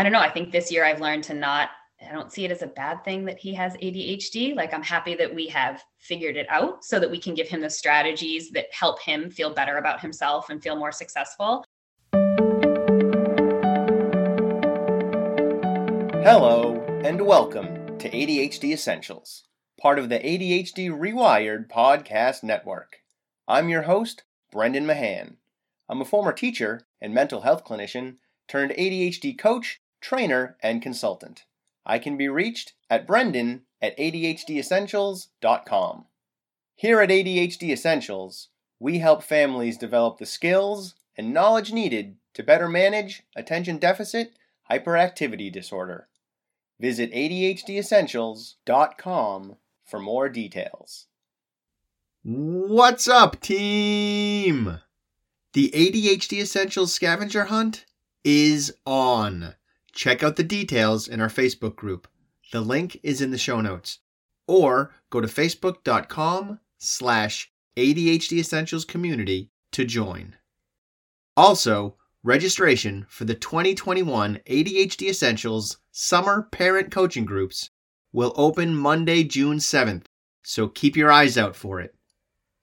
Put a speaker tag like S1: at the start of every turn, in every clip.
S1: I don't know. I think this year I've learned to not, I don't see it as a bad thing that he has ADHD. Like I'm happy that we have figured it out so that we can give him the strategies that help him feel better about himself and feel more successful.
S2: Hello, and welcome to ADHD Essentials, part of the ADHD Rewired podcast network. I'm your host, Brendan Mahan. I'm a former teacher and mental health clinician turned ADHD coach, trainer, and consultant. I can be reached at brendan at ADHDessentials.com. Here at ADHD Essentials, we help families develop the skills and knowledge needed to better manage attention deficit hyperactivity disorder. Visit ADHDessentials.com for more details. What's up, team? The ADHD Essentials scavenger hunt is on. Check out the details in our Facebook group. The link is in the show notes. Or go to facebook.com slash ADHD Essentials community to join. Also, registration for the 2021 ADHD Essentials Summer Parent Coaching Groups will open Monday, June 7th, so keep your eyes out for it.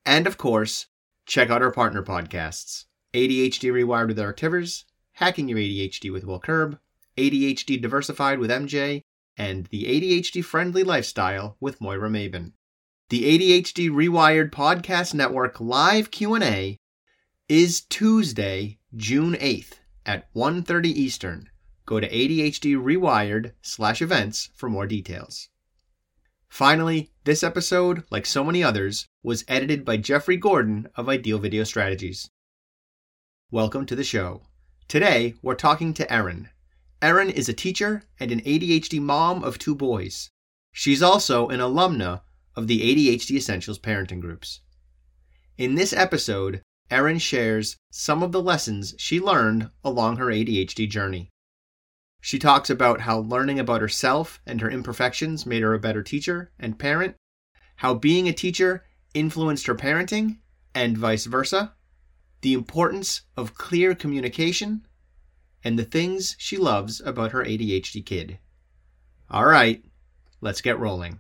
S2: And of course, check out our partner podcasts ADHD Rewired with Eric Tivers, Hacking Your ADHD with Will Curb, ADHD Diversified with MJ, and The ADHD Friendly Lifestyle with Moira Maybin. The ADHD Rewired Podcast Network live Q&A is Tuesday, June 8th at 1:30 Eastern. Go to ADHD Rewired slash events for more details. Finally, this episode, like so many others, was edited by Jeffrey Gordon of Ideal Video Strategies. Welcome to the show. Today, we're talking to Erin. Erin is a teacher and an ADHD mom of two boys. She's also an alumna of the ADHD Essentials parenting groups. In this episode, Erin shares some of the lessons she learned along her ADHD journey. She talks about how learning about herself and her imperfections made her a better teacher and parent, how being a teacher influenced her parenting, and vice versa, the importance of clear communication, and the things she loves about her ADHD kid. All right, let's get rolling.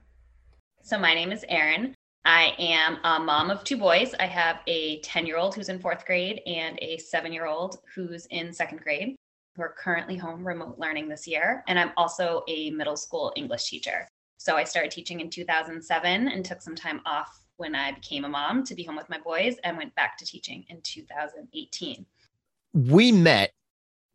S1: So, my name is Erin. I am a mom of two boys. I have a 10 year old who's in fourth grade and a seven year old who's in second grade. We're currently home remote learning this year. And I'm also a middle school English teacher. So I started teaching in 2007 and took some time off when I became a mom to be home with my boys and went back to teaching in 2018.
S2: We met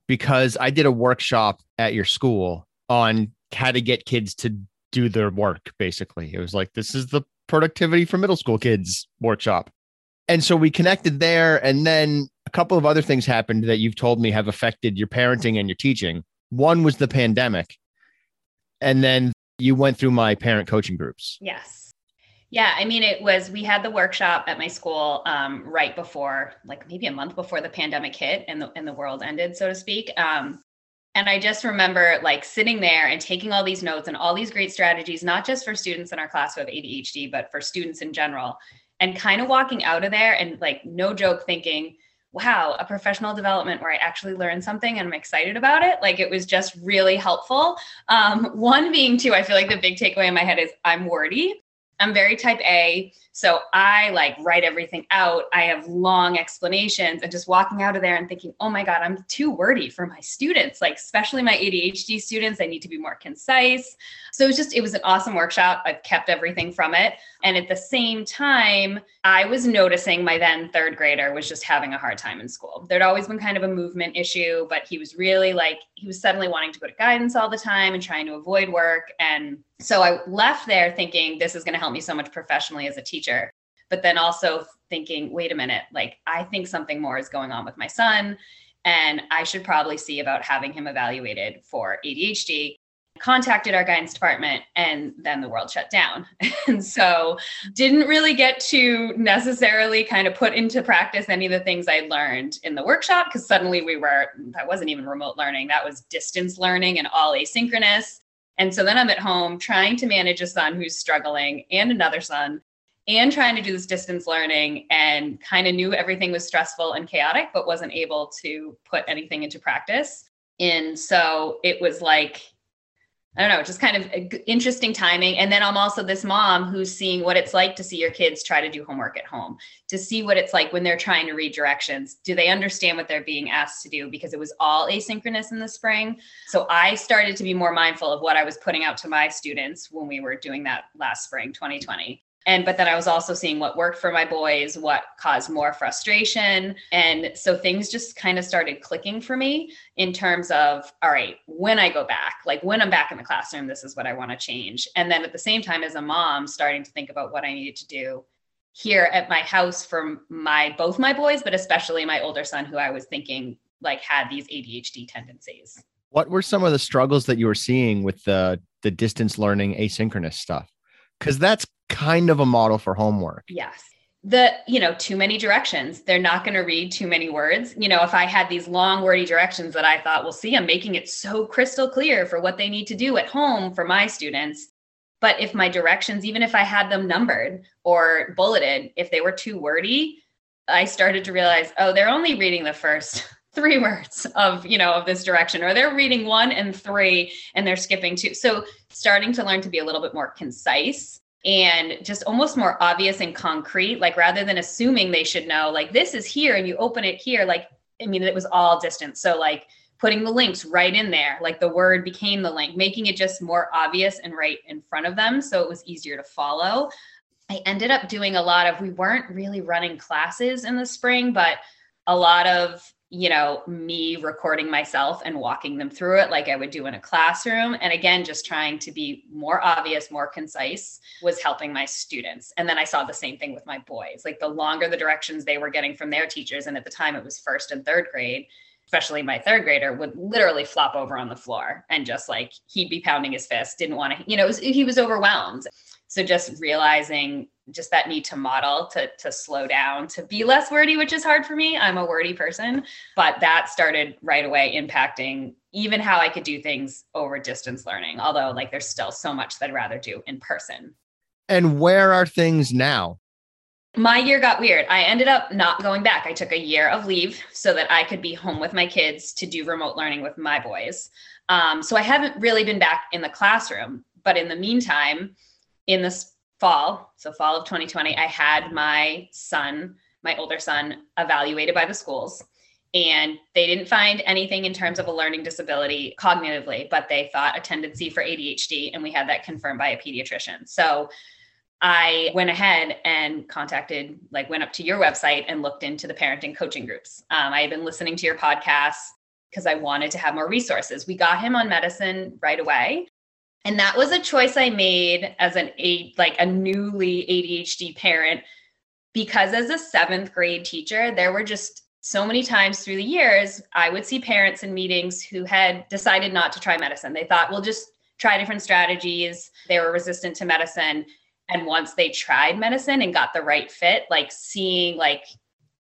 S2: because I did a workshop at your school on how to get kids to do their work, basically. It was like, this is the productivity for middle school kids workshop. And so we connected there. And then a couple of other things happened that you've told me have affected your parenting and your teaching. One was the pandemic. And then you went through my parent coaching groups.
S1: Yes. Yeah, I mean, it was, we had the workshop at my school um, right before, like maybe a month before the pandemic hit and the, and the world ended, so to speak. Um, and I just remember like sitting there and taking all these notes and all these great strategies, not just for students in our class who have ADHD, but for students in general, and kind of walking out of there and like, no joke, thinking, wow, a professional development where I actually learned something and I'm excited about it. Like it was just really helpful. Um, one being two, I feel like the big takeaway in my head is I'm wordy. I'm very type A. So I like write everything out. I have long explanations and just walking out of there and thinking, oh my God, I'm too wordy for my students, like especially my ADHD students. I need to be more concise. So it was just, it was an awesome workshop. I've kept everything from it. And at the same time, I was noticing my then third grader was just having a hard time in school. There'd always been kind of a movement issue, but he was really like, he was suddenly wanting to go to guidance all the time and trying to avoid work. And so I left there thinking this is going to help me so much professionally as a teacher. But then also thinking, wait a minute, like I think something more is going on with my son. And I should probably see about having him evaluated for ADHD contacted our guidance department and then the world shut down. and so didn't really get to necessarily kind of put into practice any of the things I learned in the workshop because suddenly we were that wasn't even remote learning, that was distance learning and all asynchronous. And so then I'm at home trying to manage a son who's struggling and another son and trying to do this distance learning and kind of knew everything was stressful and chaotic but wasn't able to put anything into practice And so it was like, I don't know, just kind of uh, interesting timing. And then I'm also this mom who's seeing what it's like to see your kids try to do homework at home, to see what it's like when they're trying to read directions. Do they understand what they're being asked to do? Because it was all asynchronous in the spring. So I started to be more mindful of what I was putting out to my students when we were doing that last spring, 2020 and but then i was also seeing what worked for my boys what caused more frustration. And so things just kind of started clicking for me in terms of all right when i go back like when i'm back in the classroom this is what i want to change. And then at the same time as a mom starting to think about what i needed to do here at my house for my both my boys but especially my older son who i was thinking like had these adhd tendencies.
S3: What were some of the struggles that you were seeing with the the distance learning asynchronous stuff because that's kind of a model for homework.
S1: Yes. The, you know, too many directions. They're not going to read too many words. You know, if I had these long, wordy directions that I thought, well, see, I'm making it so crystal clear for what they need to do at home for my students. But if my directions, even if I had them numbered or bulleted, if they were too wordy, I started to realize, oh, they're only reading the first three words of you know of this direction or they're reading one and three and they're skipping two. So starting to learn to be a little bit more concise and just almost more obvious and concrete like rather than assuming they should know like this is here and you open it here like i mean it was all distance. So like putting the links right in there like the word became the link making it just more obvious and right in front of them so it was easier to follow. I ended up doing a lot of we weren't really running classes in the spring but a lot of you know, me recording myself and walking them through it like I would do in a classroom. And again, just trying to be more obvious, more concise was helping my students. And then I saw the same thing with my boys. Like the longer the directions they were getting from their teachers, and at the time it was first and third grade, especially my third grader would literally flop over on the floor and just like he'd be pounding his fist, didn't want to, you know, was, he was overwhelmed. So just realizing just that need to model to to slow down to be less wordy which is hard for me i'm a wordy person but that started right away impacting even how i could do things over distance learning although like there's still so much that i'd rather do in person
S3: and where are things now
S1: my year got weird. I ended up not going back. I took a year of leave so that I could be home with my kids to do remote learning with my boys. Um, so I haven't really been back in the classroom. But in the meantime, in this fall, so fall of 2020, I had my son, my older son, evaluated by the schools. And they didn't find anything in terms of a learning disability cognitively, but they thought a tendency for ADHD. And we had that confirmed by a pediatrician. So I went ahead and contacted, like, went up to your website and looked into the parenting coaching groups. Um, I had been listening to your podcast because I wanted to have more resources. We got him on medicine right away and that was a choice i made as an a like a newly adhd parent because as a seventh grade teacher there were just so many times through the years i would see parents in meetings who had decided not to try medicine. They thought we'll just try different strategies. They were resistant to medicine. And once they tried medicine and got the right fit like seeing like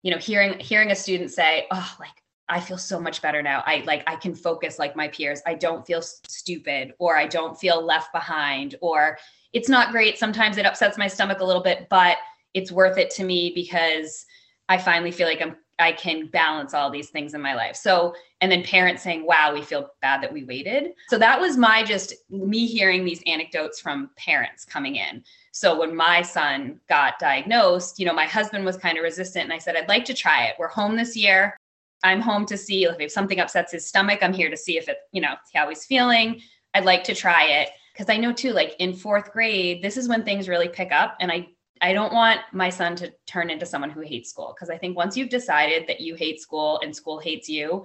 S1: you know hearing hearing a student say oh like I feel so much better now. I like I can focus like my peers. I don't feel stupid or I don't feel left behind or it's not great. Sometimes it upsets my stomach a little bit, but it's worth it to me because I finally feel like I'm I can balance all these things in my life. So, and then parents saying, wow, we feel bad that we waited. So that was my just me hearing these anecdotes from parents coming in. So when my son got diagnosed, you know, my husband was kind of resistant and I said, I'd like to try it. We're home this year. I'm home to see if something upsets his stomach. I'm here to see if it, you know, how he's feeling. I'd like to try it because I know too, like in fourth grade, this is when things really pick up. And I, I don't want my son to turn into someone who hates school because I think once you've decided that you hate school and school hates you,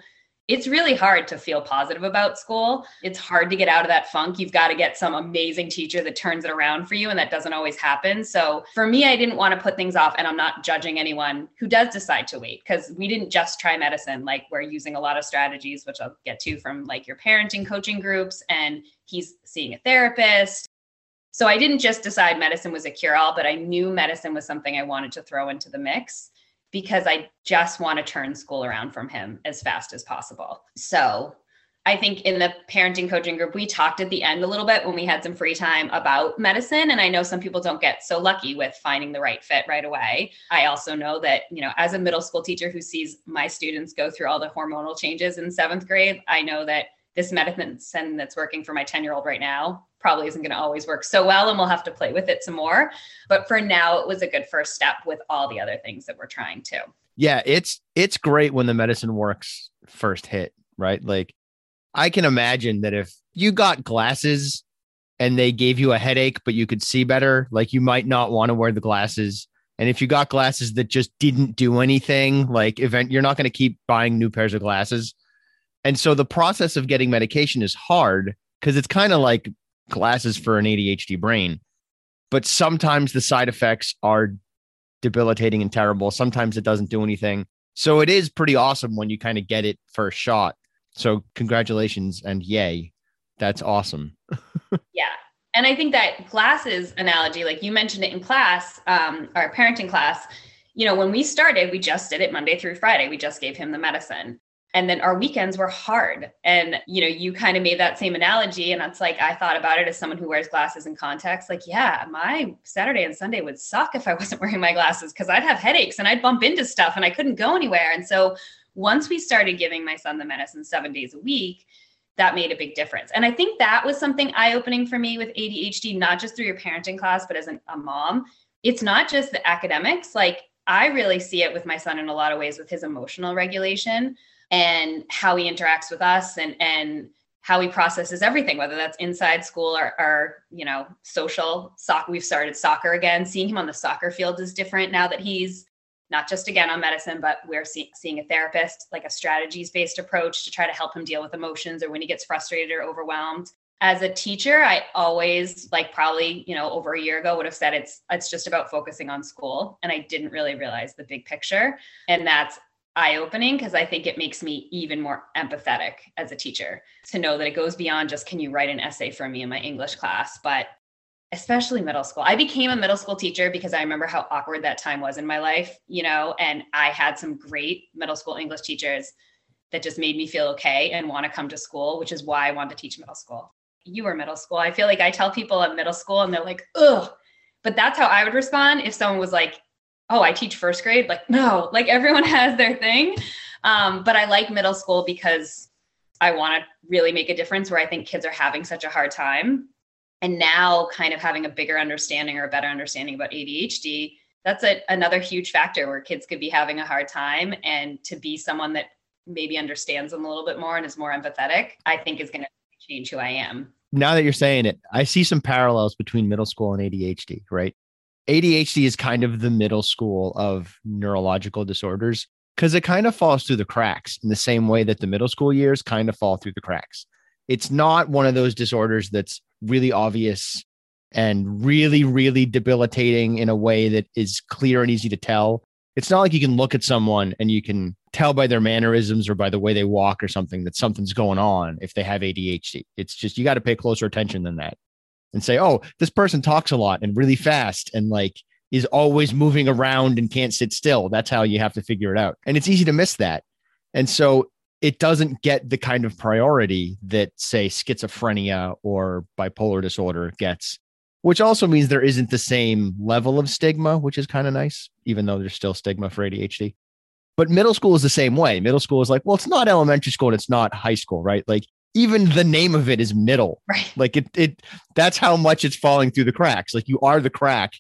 S1: it's really hard to feel positive about school. It's hard to get out of that funk. You've got to get some amazing teacher that turns it around for you, and that doesn't always happen. So for me, I didn't want to put things off, and I'm not judging anyone who does decide to wait because we didn't just try medicine. Like we're using a lot of strategies, which I'll get to from like your parenting coaching groups, and he's seeing a therapist. So I didn't just decide medicine was a cure all, but I knew medicine was something I wanted to throw into the mix because I just want to turn school around from him as fast as possible. So I think in the parenting coaching group, we talked at the end a little bit when we had some free time about medicine. And I know some people don't get so lucky with finding the right fit right away. I also know that, you know, as a middle school teacher who sees my students go through all the hormonal changes in seventh grade, I know that this medicine that's working for my 10 year old right now probably isn't going to always work so well and we'll have to play with it some more but for now it was a good first step with all the other things that we're trying to
S2: yeah it's it's great when the medicine works first hit right like I can imagine that if you got glasses and they gave you a headache, but you could see better, like you might not want to wear the glasses. And if you got glasses that just didn't do anything, like event, you're not going to keep buying new pairs of glasses. And so the process of getting medication is hard because it's kind of like glasses for an ADHD brain. But sometimes the side effects are debilitating and terrible. Sometimes it doesn't do anything. So it is pretty awesome when you kind of get it first shot. So congratulations and yay. That's awesome.
S1: yeah. And I think that glasses analogy, like you mentioned it in class, um, our parenting class, you know, when we started, we just did it Monday through Friday. We just gave him the medicine. And then our weekends were hard. And, you know, you kind of made that same analogy. And it's like, I thought about it as someone who wears glasses and contacts. Like, yeah, my Saturday and Sunday would suck if I wasn't wearing my glasses because I'd have headaches and I'd bump into stuff and I couldn't go anywhere. And so once we started giving my son the medicine seven days a week, that made a big difference. And I think that was something eye opening for me with ADHD, not just through your parenting class, but as an, a mom. It's not just the academics. Like, I really see it with my son in a lot of ways with his emotional regulation and how he interacts with us and, and, how he processes everything, whether that's inside school or, or, you know, social soccer. We've started soccer again. Seeing him on the soccer field is different now that he's not just again on medicine, but we're see- seeing a therapist, like a strategies based approach to try to help him deal with emotions or when he gets frustrated or overwhelmed. As a teacher, I always like probably, you know, over a year ago would have said it's it's just about focusing on school and I didn't really realize the big picture and that's eye opening because I think it makes me even more empathetic as a teacher to know that it goes beyond just can you write an essay for me in my English class, but especially middle school. I became a middle school teacher because I remember how awkward that time was in my life, you know, and I had some great middle school English teachers that just made me feel okay and want to come to school, which is why I wanted to teach middle school. You were middle school. I feel like I tell people at middle school and they're like, ugh. But that's how I would respond if someone was like, oh, I teach first grade. Like, no, like everyone has their thing. Um, but I like middle school because I want to really make a difference where I think kids are having such a hard time and now kind of having a bigger understanding or a better understanding about ADHD, that's a, another huge factor where kids could be having a hard time. And to be someone that maybe understands them a little bit more and is more empathetic, I think is going to change who I am.
S2: Now that you're saying it, I see some parallels between middle school and ADHD, right? ADHD is kind of the middle school of neurological disorders because it kind of falls through the cracks in the same way that the middle school years kind of fall through the cracks. It's not one of those disorders that's really obvious and really, really debilitating in a way that is clear and easy to tell. It's not like you can look at someone and you can tell by their mannerisms or by the way they walk or something that something's going on if they have ADHD. It's just you got to pay closer attention than that and say, oh, this person talks a lot and really mm-hmm. fast and like is always moving around and can't sit still. That's how you have to figure it out. And it's easy to miss that. And so it doesn't get the kind of priority that say schizophrenia or bipolar disorder gets which also means there isn't the same level of stigma which is kind of nice even though there's still stigma for adhd but middle school is the same way middle school is like well it's not elementary school and it's not high school right like even the name of it is middle
S1: right
S2: like it it that's how much it's falling through the cracks like you are the crack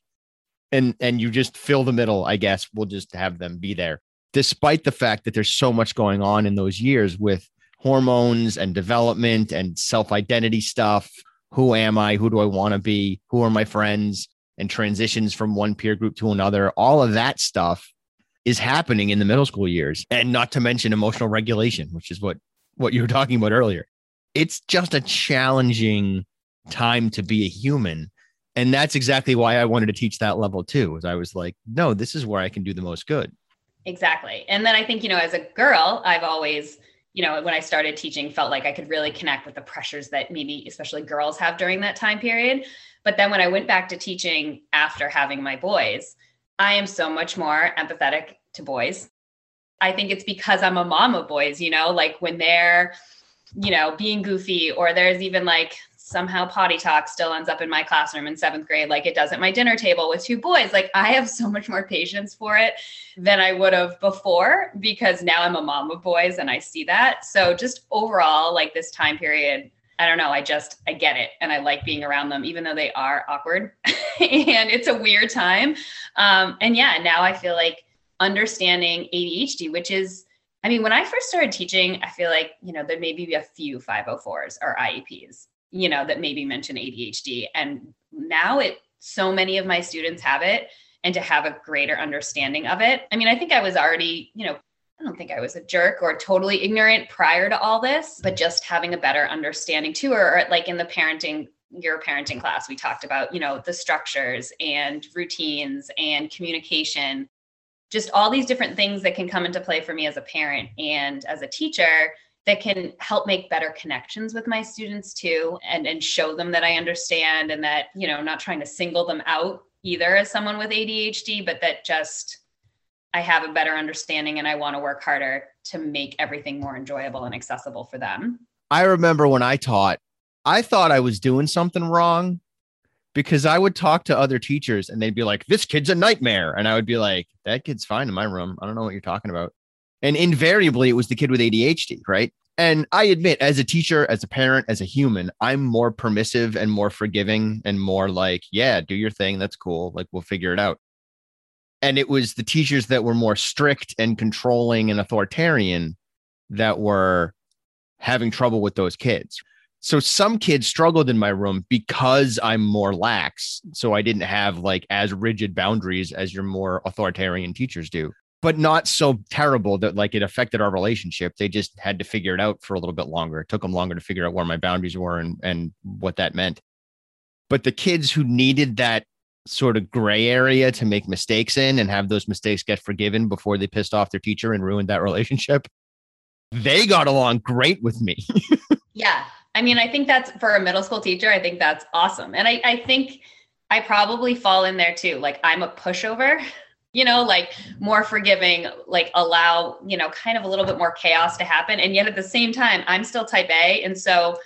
S2: and and you just fill the middle i guess we'll just have them be there despite the fact that there's so much going on in those years with hormones and development and self identity stuff. Who am I? Who do I want to be? Who are my friends? And transitions from one peer group to another. All of that stuff is happening in the middle school years. And not to mention emotional regulation, which is what, what you were talking about earlier. It's just a challenging time to be a human. And that's exactly why I wanted to teach that level too. Is I was like, no, this is where I can do the most good.
S1: Exactly. And then I think, you know, as a girl, I've always, you know, when I started teaching, felt like I could really connect with the pressures that maybe especially girls have during that time period. But then when I went back to teaching after having my boys, I am so much more empathetic to boys. I think it's because I'm a mom of boys, you know, like when they're you know, being goofy, or there's even like somehow potty talk still ends up in my classroom in seventh grade, like it does at my dinner table with two boys. Like I have so much more patience for it than I would have before because now I'm a mom of boys and I see that. So just overall, like this time period, I don't know. I just, I get it. And I like being around them, even though they are awkward and it's a weird time. Um, and yeah, now I feel like understanding ADHD, which is, I mean, when I first started teaching, I feel like, you know, there may be a few 504s or IEPs, you know, that maybe mention ADHD. And now it, so many of my students have it and to have a greater understanding of it. I mean, I think I was already, you know, I don't think I was a jerk or totally ignorant prior to all this, but just having a better understanding too, or, like in the parenting your parenting class we talked about you know the structures and routines and communication just all these different things that can come into play for me as a parent and as a teacher that can help make better connections with my students too and and show them that I understand and that you know not trying to single them out either as someone with ADHD but that just I have a better understanding and I want to work harder to make everything more enjoyable and accessible for them.
S2: I remember when I taught, I thought I was doing something wrong because I would talk to other teachers and they'd be like, this kid's a nightmare. And I would be like, that kid's fine in my room. I don't know what you're talking about. And invariably, it was the kid with ADHD, right? And I admit, as a teacher, as a parent, as a human, I'm more permissive and more forgiving and more like, yeah, do your thing. That's cool. Like, we'll figure it out and it was the teachers that were more strict and controlling and authoritarian that were having trouble with those kids. So some kids struggled in my room because I'm more lax. So I didn't have like as rigid boundaries as your more authoritarian teachers do, but not so terrible that like it affected our relationship. They just had to figure it out for a little bit longer. It took them longer to figure out where my boundaries were and, and what that meant. But the kids who needed that sort of gray area to make mistakes in and have those mistakes get forgiven before they pissed off their teacher and ruined that relationship. They got along great with me.
S1: yeah. I mean, I think that's for a middle school teacher, I think that's awesome. And I, I think I probably fall in there too. Like I'm a pushover, you know, like more forgiving, like allow, you know, kind of a little bit more chaos to happen. And yet at the same time, I'm still type A. And so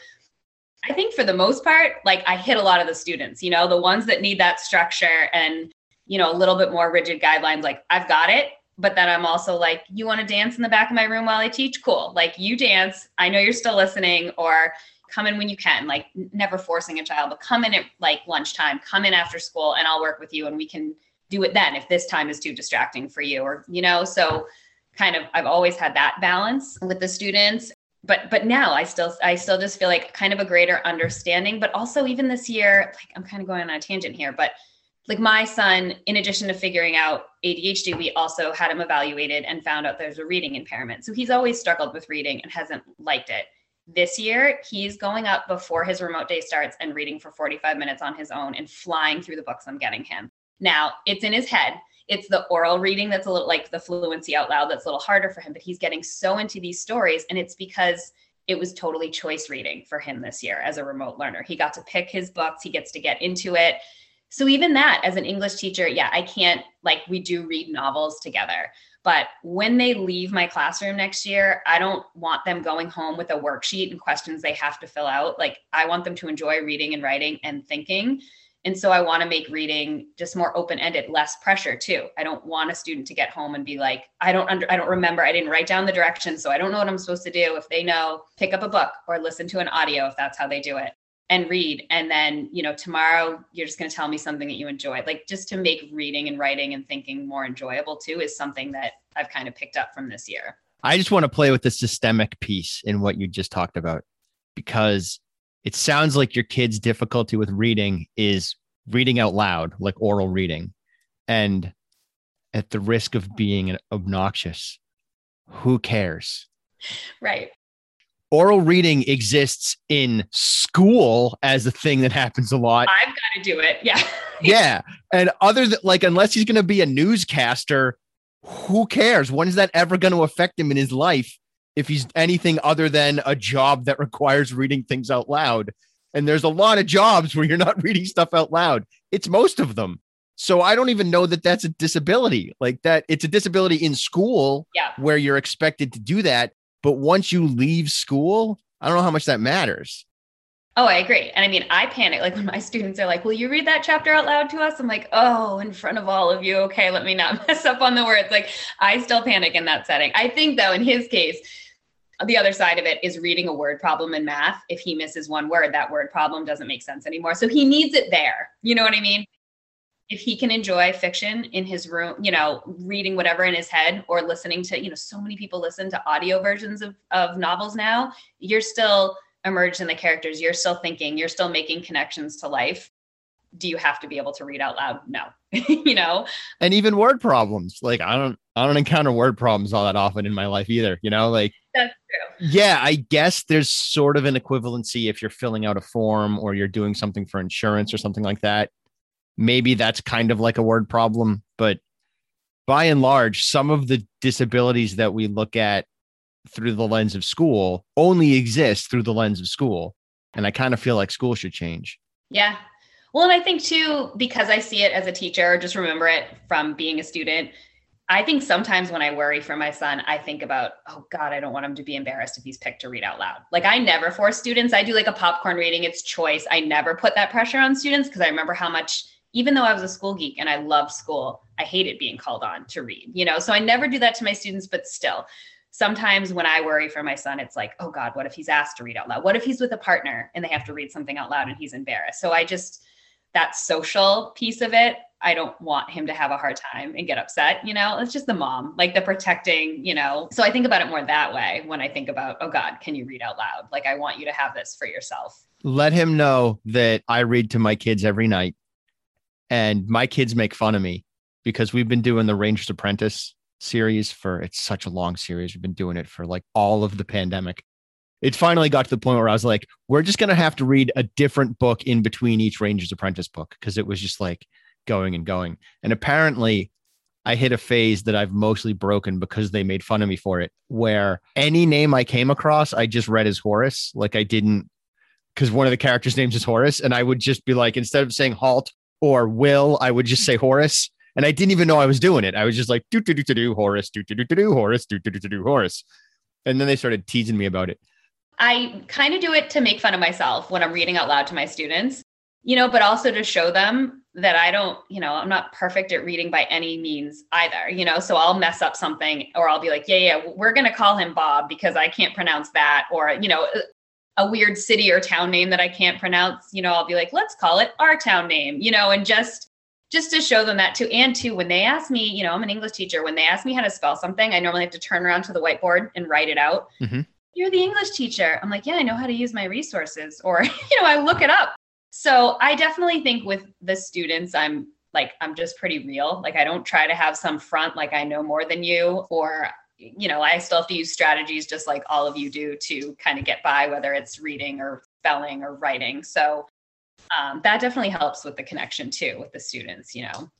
S1: I think for the most part, like I hit a lot of the students, you know, the ones that need that structure and, you know, a little bit more rigid guidelines, like I've got it. But then I'm also like, you want to dance in the back of my room while I teach? Cool. Like you dance. I know you're still listening, or come in when you can, like never forcing a child, but come in at like lunchtime, come in after school, and I'll work with you and we can do it then if this time is too distracting for you, or, you know, so kind of I've always had that balance with the students but but now I still I still just feel like kind of a greater understanding. But also even this year, like I'm kind of going on a tangent here, but like my son, in addition to figuring out ADHD, we also had him evaluated and found out there's a reading impairment. So he's always struggled with reading and hasn't liked it. This year, he's going up before his remote day starts and reading for 45 minutes on his own and flying through the books I'm getting him. Now, it's in his head it's the oral reading that's a little like the fluency out loud that's a little harder for him, but he's getting so into these stories. And it's because it was totally choice reading for him this year as a remote learner. He got to pick his books, he gets to get into it. So even that as an English teacher, yeah, I can't like we do read novels together. But when they leave my classroom next year, I don't want them going home with a worksheet and questions they have to fill out. Like I want them to enjoy reading and writing and thinking. And so I want to make reading just more open-ended, less pressure too. I don't want a student to get home and be like, I don't under I don't remember, I didn't write down the directions, so I don't know what I'm supposed to do. If they know, pick up a book or listen to an audio if that's how they do it and read. And then, you know, tomorrow you're just going to tell me something that you enjoy. Like just to make reading and writing and thinking more enjoyable too is something that I've kind of picked up from this year.
S2: I just want to play with the systemic piece in what you just talked about because it sounds like your kid's difficulty with reading is reading out loud, like oral reading. And at the risk of being obnoxious, who cares?
S1: Right.
S2: Oral reading exists in school as a thing that happens a lot.
S1: I've got to do it. Yeah.
S2: yeah. And other than like, unless he's going to be a newscaster, who cares? When is that ever going to affect him in his life? if he's anything other than a job that requires reading things out loud. And there's a lot of jobs where you're not reading stuff out loud. It's most of them. So I don't even know that that's a disability. Like that, it's a disability in school
S1: yeah.
S2: where you're expected to do that. But once you leave school, I don't know how much that matters.
S1: Oh, I agree. And I mean, I panic like when my students are like, Will you read that chapter out loud to us? I'm like, Oh, in front of all of you. Okay, let me not mess up on the words. Like, I still panic in that setting. I think, though, in his case, the other side of it is reading a word problem in math. If he misses one word, that word problem doesn't make sense anymore. So he needs it there. You know what I mean? If he can enjoy fiction in his room, you know, reading whatever in his head or listening to, you know, so many people listen to audio versions of, of novels now, you're still emerged in the characters. You're still thinking, you're still making connections to life. Do you have to be able to read out loud? No, you know,
S2: and even word problems. Like I don't, I don't encounter word problems all that often in my life either. You know, like
S1: that's true.
S2: Yeah, I guess there's sort of an equivalency if you're filling out a form or you're doing something for insurance or something like that. Maybe that's kind of like a word problem, but by and large, some of the disabilities that we look at through the lens of school only exist through the lens of school. And I kind of feel like school should change.
S1: Yeah. Well, and I think too, because I see it as a teacher, just remember it from being a student. I think sometimes when I worry for my son, I think about, oh God, I don't want him to be embarrassed if he's picked to read out loud. Like I never force students. I do like a popcorn reading, it's choice. I never put that pressure on students because I remember how much, even though I was a school geek and I loved school, I hated being called on to read, you know? So I never do that to my students, but still sometimes when I worry for my son, it's like, oh God, what if he's asked to read out loud? What if he's with a partner and they have to read something out loud and he's embarrassed? So I just, that social piece of it, I don't want him to have a hard time and get upset. You know, it's just the mom, like the protecting, you know. So I think about it more that way when I think about, oh God, can you read out loud? Like, I want you to have this for yourself.
S2: Let him know that I read to my kids every night and my kids make fun of me because we've been doing the Ranger's Apprentice series for it's such a long series. We've been doing it for like all of the pandemic. It finally got to the point where I was like, we're just going to have to read a different book in between each Ranger's Apprentice book because it was just like going and going. And apparently, I hit a phase that I've mostly broken because they made fun of me for it, where any name I came across, I just read as Horace. Like I didn't, because one of the characters' names is Horace. And I would just be like, instead of saying halt or will, I would just say Horace and I didn't even know I was doing it. I was just like do do do do do Horace do do do do do Horace do do do do do Horace, and then they started teasing me about it.
S1: I kind of do it to make fun of myself when I'm reading out loud to my students, you know, but also to show them that I don't, you know, I'm not perfect at reading by any means either, you know, so I'll mess up something or I'll be like, yeah, yeah, we're going to call him Bob because I can't pronounce that. Or, you know, a weird city or town name that I can't pronounce, you know, I'll be like, let's call it our town name, you know, and just just to show them that too. And too, when they ask me, you know, I'm an English teacher. When they ask me how to spell something, I normally have to turn around to the whiteboard and write it out. Mm-hmm. You're the English teacher. I'm like, yeah, I know how to use my resources, or you know, I look it up. So I definitely think with the students, I'm like, I'm just pretty real. Like, I don't try to have some front like I know more than you, or you know, I still have to use strategies just like all of you do to kind of get by, whether it's reading or spelling or writing. So um, that definitely helps with the connection too with the students you know.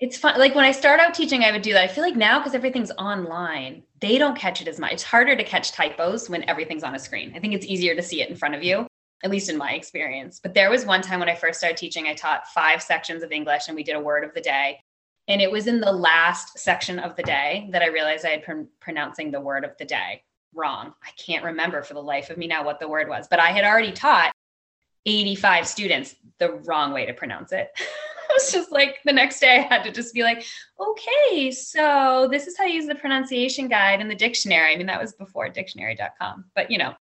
S1: It's fun like when i start out teaching i would do that. I feel like now because everything's online they don't catch it as much it's harder to catch typos when everything's on a screen. I think it's easier to see it in front of you at least in my experience. But there was one time when i first started teaching i taught five sections of english and we did a word of the day and it was in the last section of the day that i realized i had been pronouncing the word of the day wrong i can't remember for the life of me now what the word was but i had already taught 85 students the wrong way to pronounce it. I was just like, the next day I had to just be like, okay, so this is how you use the pronunciation guide in the dictionary. I mean, that was before dictionary.com, but you know,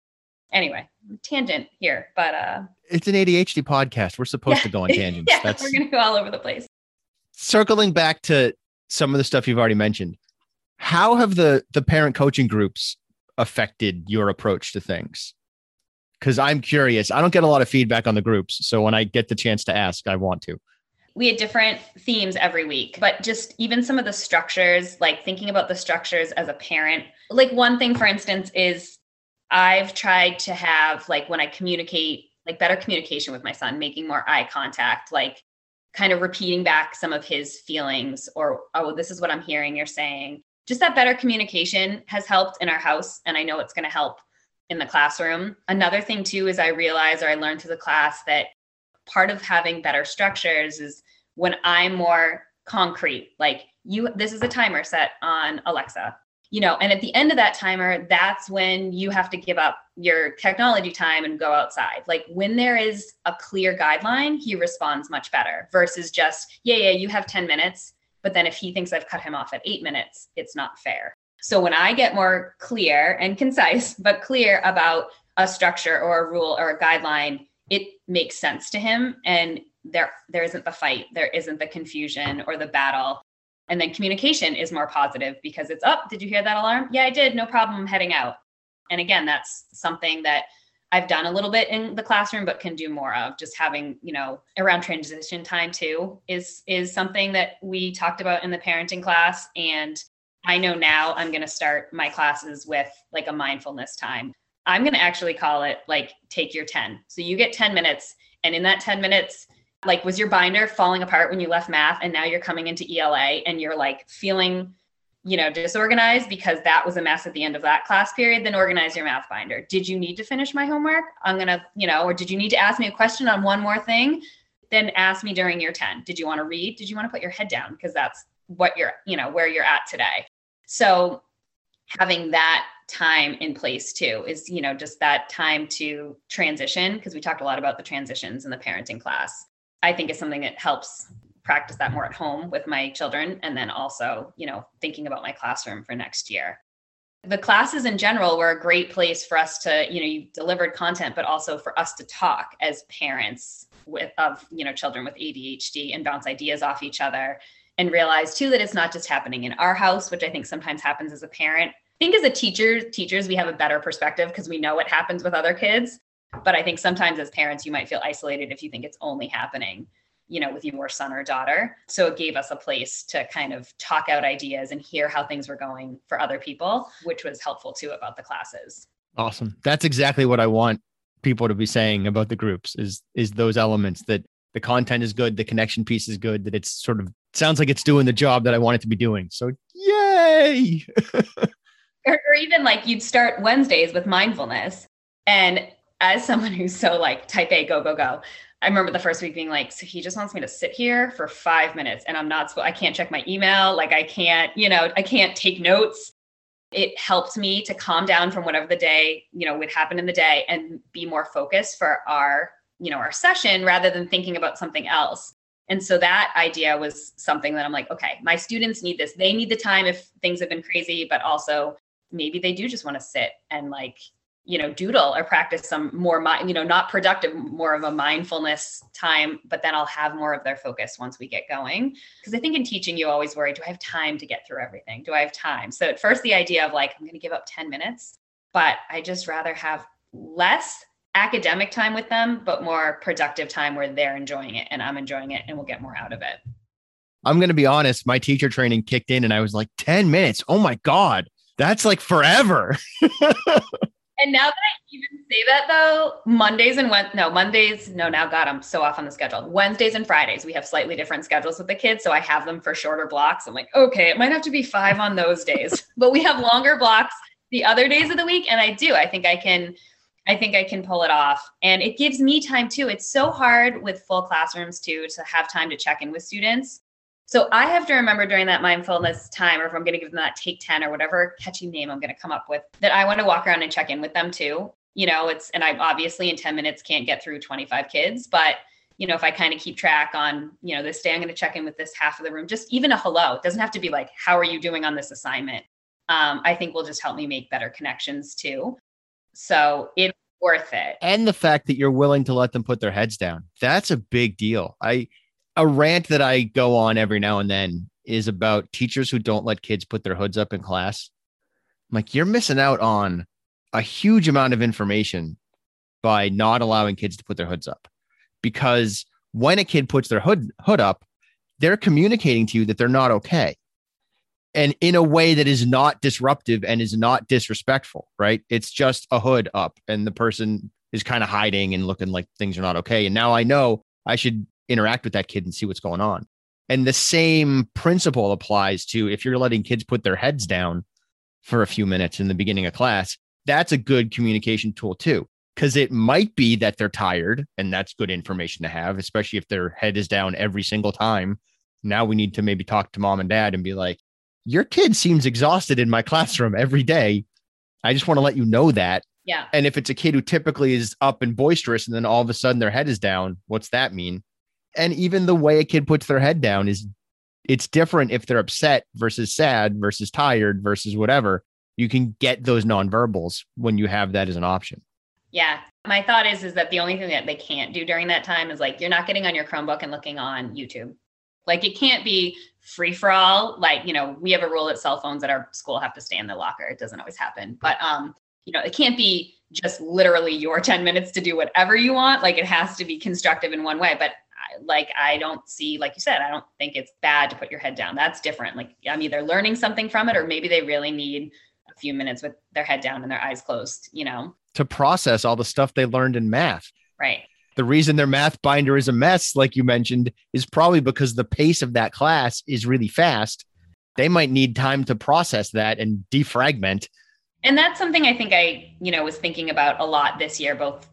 S1: anyway, tangent here, but uh,
S2: it's an ADHD podcast. We're supposed yeah. to go on tangents.
S1: yeah, That's... we're going to go all over the place.
S2: Circling back to some of the stuff you've already mentioned, how have the the parent coaching groups affected your approach to things? because I'm curious. I don't get a lot of feedback on the groups. So when I get the chance to ask, I want to.
S1: We had different themes every week, but just even some of the structures, like thinking about the structures as a parent. Like one thing, for instance, is I've tried to have, like, when I communicate, like better communication with my son, making more eye contact, like kind of repeating back some of his feelings or, oh, this is what I'm hearing you're saying. Just that better communication has helped in our house. And I know it's going to help in the classroom. Another thing too is I realized or I learned through the class that part of having better structures is when I'm more concrete, like you this is a timer set on Alexa. You know, and at the end of that timer, that's when you have to give up your technology time and go outside. Like when there is a clear guideline, he responds much better versus just, yeah, yeah, you have 10 minutes. But then if he thinks I've cut him off at eight minutes, it's not fair. So when I get more clear and concise, but clear about a structure or a rule or a guideline, it makes sense to him. And there there isn't the fight, there isn't the confusion or the battle and then communication is more positive because it's up. Oh, did you hear that alarm? Yeah, I did. No problem. I'm heading out. And again, that's something that I've done a little bit in the classroom, but can do more of. Just having, you know, around transition time too is is something that we talked about in the parenting class. And I know now I'm going to start my classes with like a mindfulness time. I'm going to actually call it like take your 10. So you get 10 minutes, and in that 10 minutes, like was your binder falling apart when you left math and now you're coming into ela and you're like feeling you know disorganized because that was a mess at the end of that class period? Then organize your math binder. Did you need to finish my homework? I'm gonna you know or did you need to ask me a question on one more thing? Then ask me during your 10 did you want to read? Did you want to put your head down? Because that's what you're you know where you're at today. So having that time in place too is you know just that time to transition because we talked a lot about the transitions in the parenting class I think is something that helps practice that more at home with my children and then also, you know, thinking about my classroom for next year. The classes in general were a great place for us to, you know, you delivered content but also for us to talk as parents with of, you know, children with ADHD and bounce ideas off each other and realize too that it's not just happening in our house, which I think sometimes happens as a parent. I think as a teacher, teachers we have a better perspective because we know what happens with other kids but i think sometimes as parents you might feel isolated if you think it's only happening you know with your son or daughter. So it gave us a place to kind of talk out ideas and hear how things were going for other people which was helpful too about the classes.
S2: Awesome. That's exactly what i want people to be saying about the groups is is those elements that the content is good the connection piece is good that it's sort of sounds like it's doing the job that i want it to be doing. So yay!
S1: Or, or even like you'd start wednesdays with mindfulness and as someone who's so like type A, go, go, go, I remember the first week being like, so he just wants me to sit here for five minutes and I'm not, I can't check my email. Like I can't, you know, I can't take notes. It helped me to calm down from whatever the day, you know, would happen in the day and be more focused for our, you know, our session rather than thinking about something else. And so that idea was something that I'm like, okay, my students need this. They need the time if things have been crazy, but also maybe they do just want to sit and like you know doodle or practice some more you know not productive more of a mindfulness time but then i'll have more of their focus once we get going. Because i think in teaching you always worry do i have time to get through everything? Do i have time? So at first the idea of like i'm going to give up 10 minutes but i just rather have less academic time with them but more productive time where they're enjoying it and i'm enjoying it and we'll get more out of it.
S2: I'm going to be honest my teacher training kicked in and i was like 10 minutes? Oh my god that's like forever
S1: And now that I even say that though, Mondays and when no Mondays, no, now God, I'm so off on the schedule. Wednesdays and Fridays, we have slightly different schedules with the kids. So I have them for shorter blocks. I'm like, okay, it might have to be five on those days, but we have longer blocks the other days of the week. And I do. I think I can I think I can pull it off. And it gives me time too. It's so hard with full classrooms too to have time to check in with students. So I have to remember during that mindfulness time, or if I'm going to give them that take 10 or whatever catchy name I'm going to come up with, that I want to walk around and check in with them too. You know, it's, and I obviously in 10 minutes can't get through 25 kids, but you know, if I kind of keep track on, you know, this day I'm going to check in with this half of the room, just even a hello. It doesn't have to be like, how are you doing on this assignment? Um, I think will just help me make better connections too. So it's worth it.
S2: And the fact that you're willing to let them put their heads down. That's a big deal. I a rant that I go on every now and then is about teachers who don't let kids put their hoods up in class. I'm like, you're missing out on a huge amount of information by not allowing kids to put their hoods up. Because when a kid puts their hood hood up, they're communicating to you that they're not okay. And in a way that is not disruptive and is not disrespectful, right? It's just a hood up and the person is kind of hiding and looking like things are not okay. And now I know I should interact with that kid and see what's going on. And the same principle applies to if you're letting kids put their heads down for a few minutes in the beginning of class, that's a good communication tool too. Because it might be that they're tired, and that's good information to have, especially if their head is down every single time. Now we need to maybe talk to mom and dad and be like, your kid seems exhausted in my classroom every day. I just want to let you know that.
S1: Yeah.
S2: And if it's a kid who typically is up and boisterous and then all of a sudden their head is down, what's that mean? And even the way a kid puts their head down is it's different if they're upset versus sad versus tired versus whatever. You can get those nonverbals when you have that as an option.
S1: Yeah. My thought is is that the only thing that they can't do during that time is like you're not getting on your Chromebook and looking on YouTube. Like it can't be free for all. Like, you know, we have a rule that cell phones at our school have to stay in the locker. It doesn't always happen. But um, you know, it can't be just literally your 10 minutes to do whatever you want. Like it has to be constructive in one way. But like I don't see, like you said, I don't think it's bad to put your head down. That's different. Like I'm either learning something from it or maybe they really need a few minutes with their head down and their eyes closed, you know,
S2: to process all the stuff they learned in math.
S1: Right.
S2: The reason their math binder is a mess, like you mentioned, is probably because the pace of that class is really fast. They might need time to process that and defragment.
S1: And that's something I think I, you know, was thinking about a lot this year, both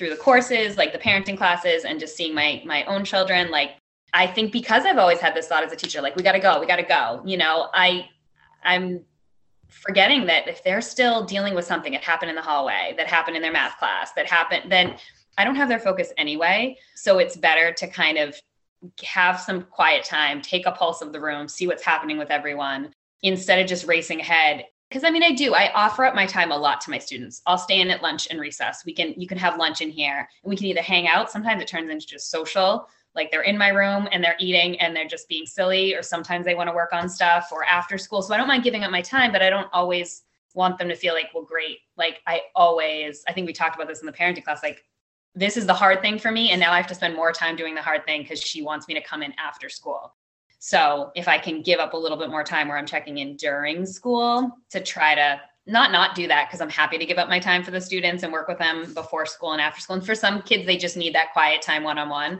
S1: through the courses, like the parenting classes, and just seeing my my own children. Like I think because I've always had this thought as a teacher, like we got to go, we got to go. You know, I I'm forgetting that if they're still dealing with something that happened in the hallway, that happened in their math class, that happened, then I don't have their focus anyway. So it's better to kind of have some quiet time, take a pulse of the room, see what's happening with everyone instead of just racing ahead. Because I mean, I do, I offer up my time a lot to my students. I'll stay in at lunch and recess. We can, you can have lunch in here and we can either hang out. Sometimes it turns into just social like they're in my room and they're eating and they're just being silly or sometimes they want to work on stuff or after school so i don't mind giving up my time but i don't always want them to feel like well great like i always i think we talked about this in the parenting class like this is the hard thing for me and now i have to spend more time doing the hard thing because she wants me to come in after school so if i can give up a little bit more time where i'm checking in during school to try to not not do that because i'm happy to give up my time for the students and work with them before school and after school and for some kids they just need that quiet time one-on-one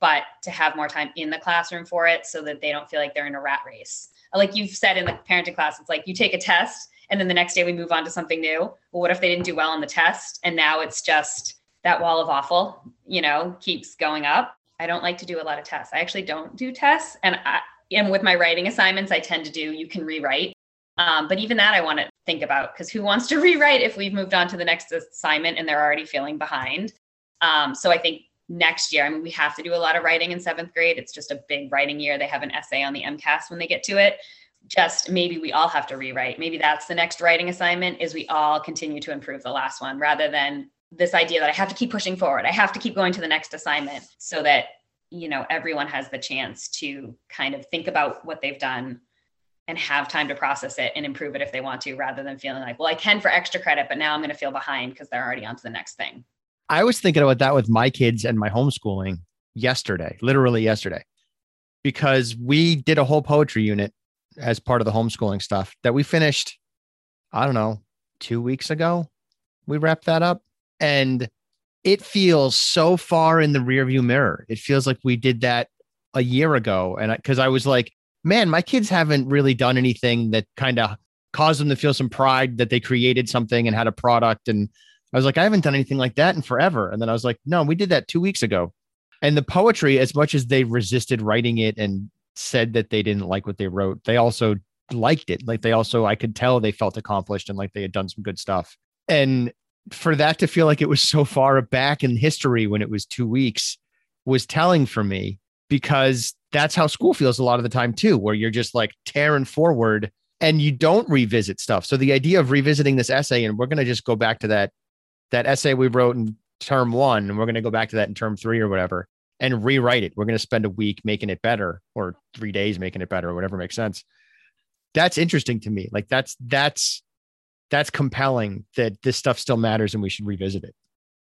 S1: but to have more time in the classroom for it so that they don't feel like they're in a rat race. Like you've said in the parenting class, it's like you take a test and then the next day we move on to something new. Well, what if they didn't do well on the test and now it's just that wall of awful, you know, keeps going up? I don't like to do a lot of tests. I actually don't do tests. And I and with my writing assignments, I tend to do you can rewrite. Um, but even that I want to think about because who wants to rewrite if we've moved on to the next assignment and they're already feeling behind? Um, so I think next year. I mean, we have to do a lot of writing in seventh grade. It's just a big writing year. They have an essay on the MCAS when they get to it. Just maybe we all have to rewrite. Maybe that's the next writing assignment is we all continue to improve the last one rather than this idea that I have to keep pushing forward. I have to keep going to the next assignment so that, you know, everyone has the chance to kind of think about what they've done and have time to process it and improve it if they want to rather than feeling like, well, I can for extra credit, but now I'm going to feel behind because they're already on to the next thing.
S2: I was thinking about that with my kids and my homeschooling yesterday, literally yesterday, because we did a whole poetry unit as part of the homeschooling stuff that we finished, I don't know, two weeks ago. We wrapped that up and it feels so far in the rearview mirror. It feels like we did that a year ago. And because I, I was like, man, my kids haven't really done anything that kind of caused them to feel some pride that they created something and had a product and I was like, I haven't done anything like that in forever. And then I was like, no, we did that two weeks ago. And the poetry, as much as they resisted writing it and said that they didn't like what they wrote, they also liked it. Like they also, I could tell they felt accomplished and like they had done some good stuff. And for that to feel like it was so far back in history when it was two weeks was telling for me because that's how school feels a lot of the time too, where you're just like tearing forward and you don't revisit stuff. So the idea of revisiting this essay, and we're going to just go back to that that essay we wrote in term one, and we're going to go back to that in term three or whatever and rewrite it. We're going to spend a week making it better or three days making it better or whatever makes sense. That's interesting to me. Like that's, that's, that's compelling that this stuff still matters and we should revisit it.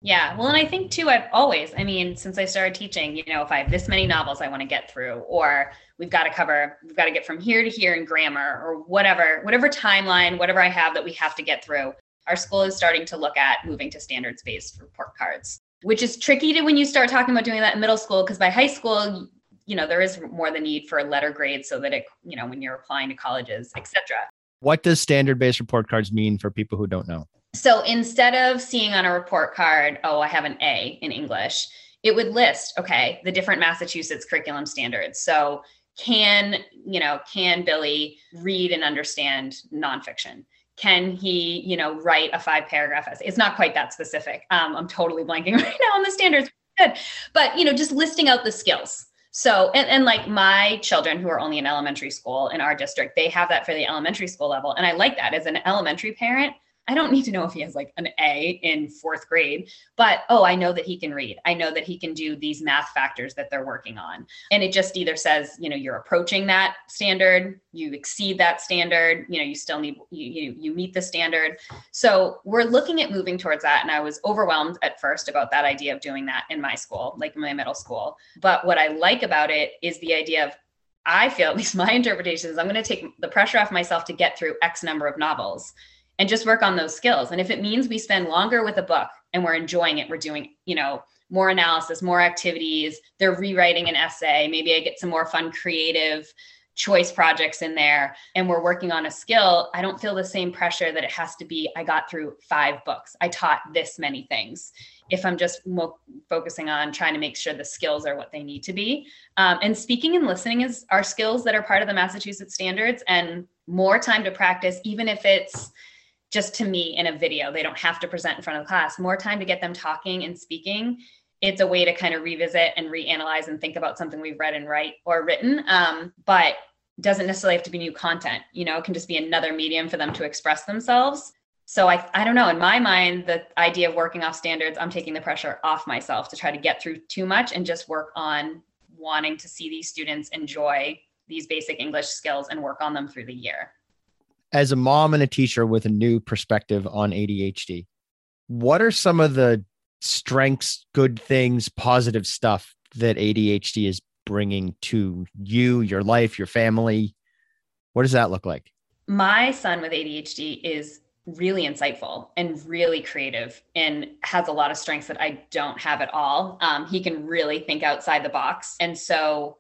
S1: Yeah. Well, and I think too, I've always, I mean, since I started teaching, you know, if I have this many novels I want to get through, or we've got to cover, we've got to get from here to here in grammar or whatever, whatever timeline, whatever I have that we have to get through our school is starting to look at moving to standards based report cards, which is tricky to when you start talking about doing that in middle school, because by high school, you know, there is more the need for a letter grade so that it, you know, when you're applying to colleges, etc.
S2: What does standard based report cards mean for people who don't know?
S1: So instead of seeing on a report card, oh, I have an A in English, it would list, okay, the different Massachusetts curriculum standards. So can you know can billy read and understand nonfiction? Can he you know write a five paragraph essay? It's not quite that specific. Um, i'm totally blanking right now on the standards. Good. But you know just listing out the skills so and, and like my children who are only in elementary school in our district they have that for the elementary school level and i like that as an elementary parent I don't need to know if he has like an A in fourth grade, but oh, I know that he can read. I know that he can do these math factors that they're working on. And it just either says, you know, you're approaching that standard, you exceed that standard, you know, you still need you you, you meet the standard. So we're looking at moving towards that. And I was overwhelmed at first about that idea of doing that in my school, like my middle school. But what I like about it is the idea of I feel, at least my interpretation is I'm going to take the pressure off myself to get through X number of novels and just work on those skills. And if it means we spend longer with a book and we're enjoying it, we're doing, you know, more analysis, more activities, they're rewriting an essay, maybe I get some more fun creative choice projects in there and we're working on a skill, I don't feel the same pressure that it has to be I got through 5 books. I taught this many things. If I'm just mo- focusing on trying to make sure the skills are what they need to be. Um, and speaking and listening is are skills that are part of the Massachusetts standards and more time to practice, even if it's just to me in a video. They don't have to present in front of the class. More time to get them talking and speaking. It's a way to kind of revisit and reanalyze and think about something we've read and write or written. Um, but doesn't necessarily have to be new content. You know, it can just be another medium for them to express themselves. So I, I don't know. In my mind, the idea of working off standards, I'm taking the pressure off myself to try to get through too much and just work on wanting to see these students enjoy these basic English skills and work on them through the year
S2: as a mom and a teacher with a new perspective on ADHD, what are some of the strengths, good things, positive stuff that ADHD is bringing to you, your life, your family? What does that look like?
S1: My son with ADHD is really insightful and really creative and has a lot of strengths that I don't have at all. Um, he can really think outside the box. And so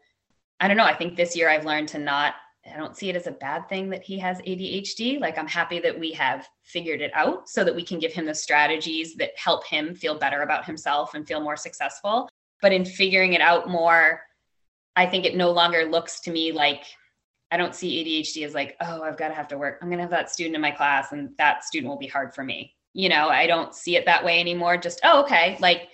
S1: I don't know. I think this year I've learned to not I don't see it as a bad thing that he has ADHD. Like, I'm happy that we have figured it out so that we can give him the strategies that help him feel better about himself and feel more successful. But in figuring it out more, I think it no longer looks to me like I don't see ADHD as like, oh, I've got to have to work. I'm going to have that student in my class and that student will be hard for me. You know, I don't see it that way anymore. Just, oh, okay. Like,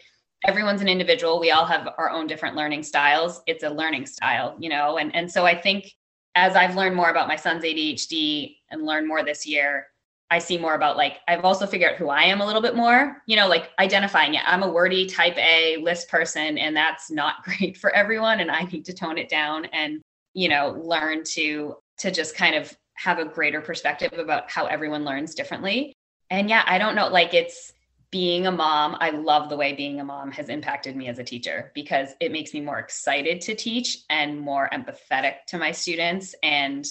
S1: everyone's an individual we all have our own different learning styles it's a learning style you know and and so i think as I've learned more about my son's ADHD and learned more this year, I see more about like I've also figured out who I am a little bit more, you know, like identifying it. I'm a wordy type A list person and that's not great for everyone and I need to tone it down and, you know, learn to to just kind of have a greater perspective about how everyone learns differently. And yeah, I don't know like it's being a mom, I love the way being a mom has impacted me as a teacher because it makes me more excited to teach and more empathetic to my students and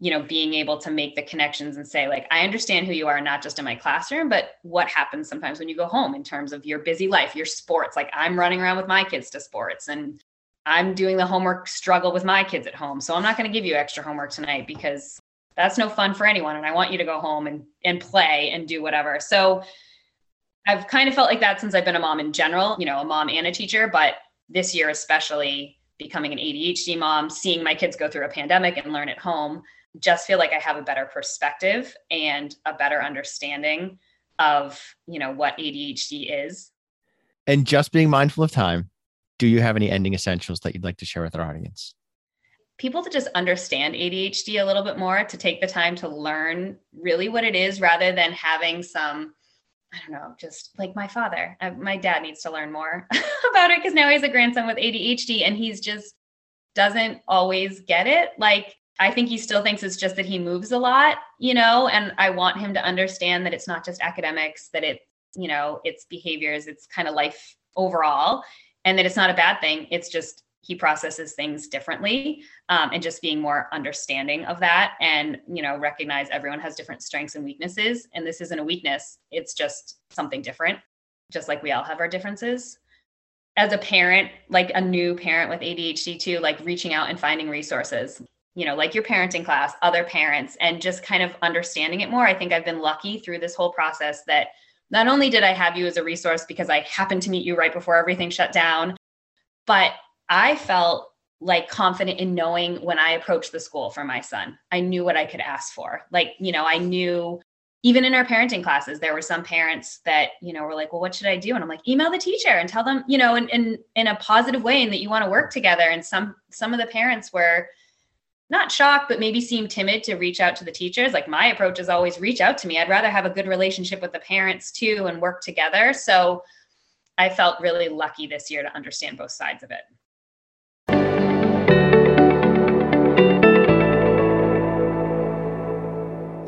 S1: you know being able to make the connections and say like I understand who you are not just in my classroom but what happens sometimes when you go home in terms of your busy life, your sports like I'm running around with my kids to sports and I'm doing the homework struggle with my kids at home. So I'm not going to give you extra homework tonight because that's no fun for anyone and I want you to go home and and play and do whatever. So I've kind of felt like that since I've been a mom in general, you know, a mom and a teacher, but this year especially becoming an ADHD mom, seeing my kids go through a pandemic and learn at home, just feel like I have a better perspective and a better understanding of, you know, what ADHD is.
S2: And just being mindful of time, do you have any ending essentials that you'd like to share with our audience?
S1: People to just understand ADHD a little bit more, to take the time to learn really what it is rather than having some I don't know, just like my father. Uh, my dad needs to learn more about it because now he has a grandson with ADHD and he's just doesn't always get it. Like, I think he still thinks it's just that he moves a lot, you know, and I want him to understand that it's not just academics, that it, you know, it's behaviors, it's kind of life overall, and that it's not a bad thing. It's just he processes things differently um, and just being more understanding of that and you know recognize everyone has different strengths and weaknesses and this isn't a weakness it's just something different just like we all have our differences. As a parent like a new parent with adhd too like reaching out and finding resources you know like your parenting class other parents and just kind of understanding it more. I think i've been lucky through this whole process that not only did i have you as a resource because i happened to meet you right before everything shut down but I felt like confident in knowing when I approached the school for my son. I knew what I could ask for. Like, you know, I knew even in our parenting classes, there were some parents that, you know, were like, well, what should I do? And I'm like, email the teacher and tell them, you know, in, in, in a positive way and that you want to work together. And some, some of the parents were not shocked, but maybe seemed timid to reach out to the teachers. Like my approach is always reach out to me. I'd rather have a good relationship with the parents too and work together. So I felt really lucky this year to understand both sides of it.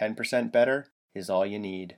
S2: 10% better is all you need.